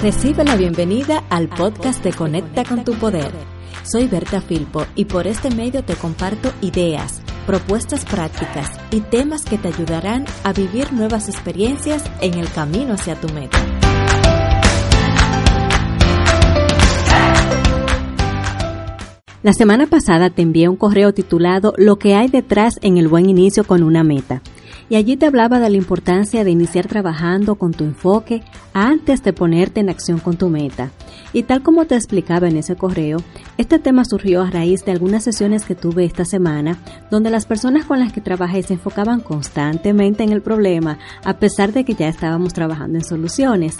Recibe la bienvenida al podcast de Conecta con tu Poder. Soy Berta Filpo y por este medio te comparto ideas, propuestas prácticas y temas que te ayudarán a vivir nuevas experiencias en el camino hacia tu meta. La semana pasada te envié un correo titulado Lo que hay detrás en el buen inicio con una meta y allí te hablaba de la importancia de iniciar trabajando con tu enfoque antes de ponerte en acción con tu meta. Y tal como te explicaba en ese correo, este tema surgió a raíz de algunas sesiones que tuve esta semana, donde las personas con las que trabajé se enfocaban constantemente en el problema, a pesar de que ya estábamos trabajando en soluciones.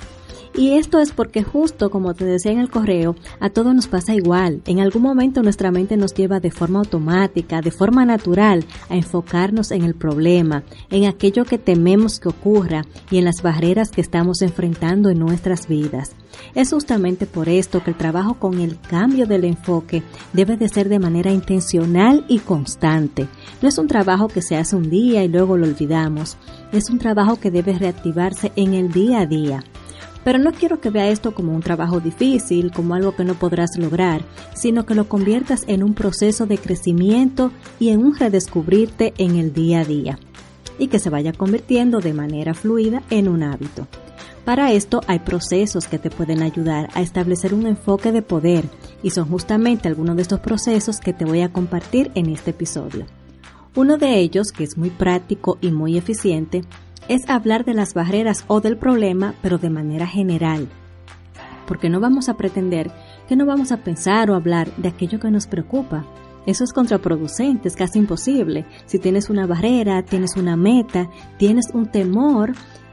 Y esto es porque justo como te decía en el correo, a todos nos pasa igual. En algún momento nuestra mente nos lleva de forma automática, de forma natural, a enfocarnos en el problema, en aquello que tememos que ocurra y en las barreras que estamos enfrentando en nuestras vidas. Es justamente por esto que el trabajo con el cambio del enfoque debe de ser de manera intencional y constante. No es un trabajo que se hace un día y luego lo olvidamos. Es un trabajo que debe reactivarse en el día a día. Pero no quiero que vea esto como un trabajo difícil, como algo que no podrás lograr, sino que lo conviertas en un proceso de crecimiento y en un redescubrirte en el día a día, y que se vaya convirtiendo de manera fluida en un hábito. Para esto hay procesos que te pueden ayudar a establecer un enfoque de poder y son justamente algunos de estos procesos que te voy a compartir en este episodio. Uno de ellos, que es muy práctico y muy eficiente, es hablar de las barreras o del problema, pero de manera general. Porque no vamos a pretender que no vamos a pensar o hablar de aquello que nos preocupa. Eso es contraproducente, es casi imposible. Si tienes una barrera, tienes una meta, tienes un temor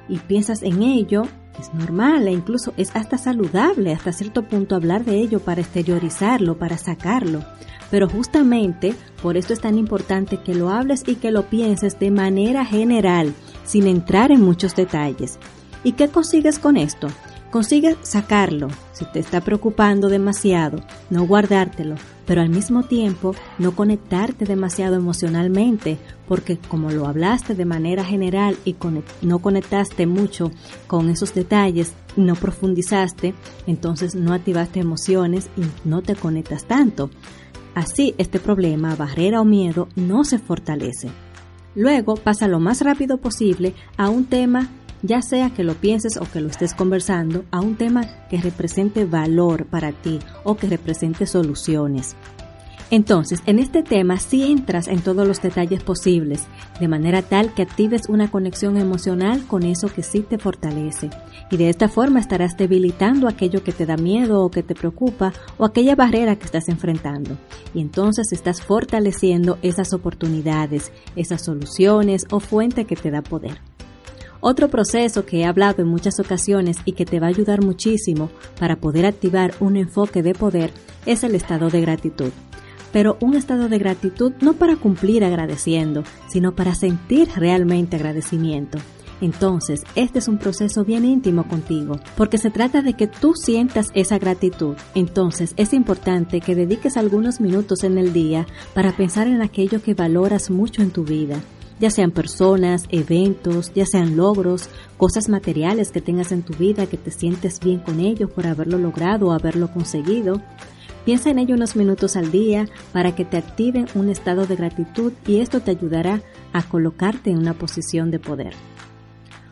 y piensas en ello, es normal e incluso es hasta saludable hasta cierto punto hablar de ello para exteriorizarlo, para sacarlo. Pero justamente por esto es tan importante que lo hables y que lo pienses de manera general, sin entrar en muchos detalles. ¿Y qué consigues con esto? Consigues sacarlo, si te está preocupando demasiado, no guardártelo, pero al mismo tiempo no conectarte demasiado emocionalmente, porque como lo hablaste de manera general y no conectaste mucho con esos detalles, no profundizaste, entonces no activaste emociones y no te conectas tanto. Así este problema, barrera o miedo no se fortalece. Luego pasa lo más rápido posible a un tema ya sea que lo pienses o que lo estés conversando, a un tema que represente valor para ti o que represente soluciones. Entonces, en este tema sí entras en todos los detalles posibles, de manera tal que actives una conexión emocional con eso que sí te fortalece. Y de esta forma estarás debilitando aquello que te da miedo o que te preocupa o aquella barrera que estás enfrentando. Y entonces estás fortaleciendo esas oportunidades, esas soluciones o fuente que te da poder. Otro proceso que he hablado en muchas ocasiones y que te va a ayudar muchísimo para poder activar un enfoque de poder es el estado de gratitud. Pero un estado de gratitud no para cumplir agradeciendo, sino para sentir realmente agradecimiento. Entonces, este es un proceso bien íntimo contigo, porque se trata de que tú sientas esa gratitud. Entonces, es importante que dediques algunos minutos en el día para pensar en aquello que valoras mucho en tu vida ya sean personas, eventos, ya sean logros, cosas materiales que tengas en tu vida que te sientes bien con ellos por haberlo logrado o haberlo conseguido. Piensa en ello unos minutos al día para que te activen un estado de gratitud y esto te ayudará a colocarte en una posición de poder.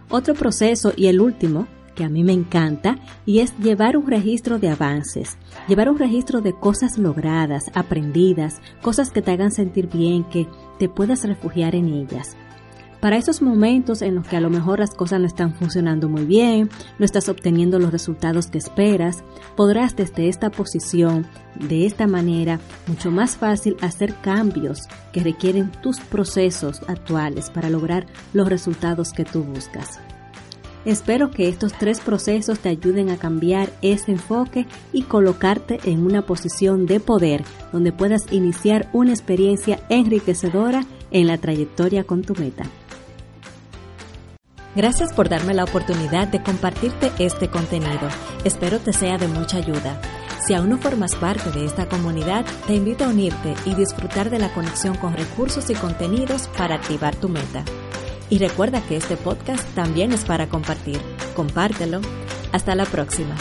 Otro proceso y el último que a mí me encanta y es llevar un registro de avances, llevar un registro de cosas logradas, aprendidas, cosas que te hagan sentir bien, que te puedas refugiar en ellas. Para esos momentos en los que a lo mejor las cosas no están funcionando muy bien, no estás obteniendo los resultados que esperas, podrás desde esta posición, de esta manera, mucho más fácil hacer cambios que requieren tus procesos actuales para lograr los resultados que tú buscas. Espero que estos tres procesos te ayuden a cambiar ese enfoque y colocarte en una posición de poder donde puedas iniciar una experiencia enriquecedora en la trayectoria con tu meta. Gracias por darme la oportunidad de compartirte este contenido. Espero te sea de mucha ayuda. Si aún no formas parte de esta comunidad, te invito a unirte y disfrutar de la conexión con recursos y contenidos para activar tu meta. Y recuerda que este podcast también es para compartir. Compártelo. Hasta la próxima.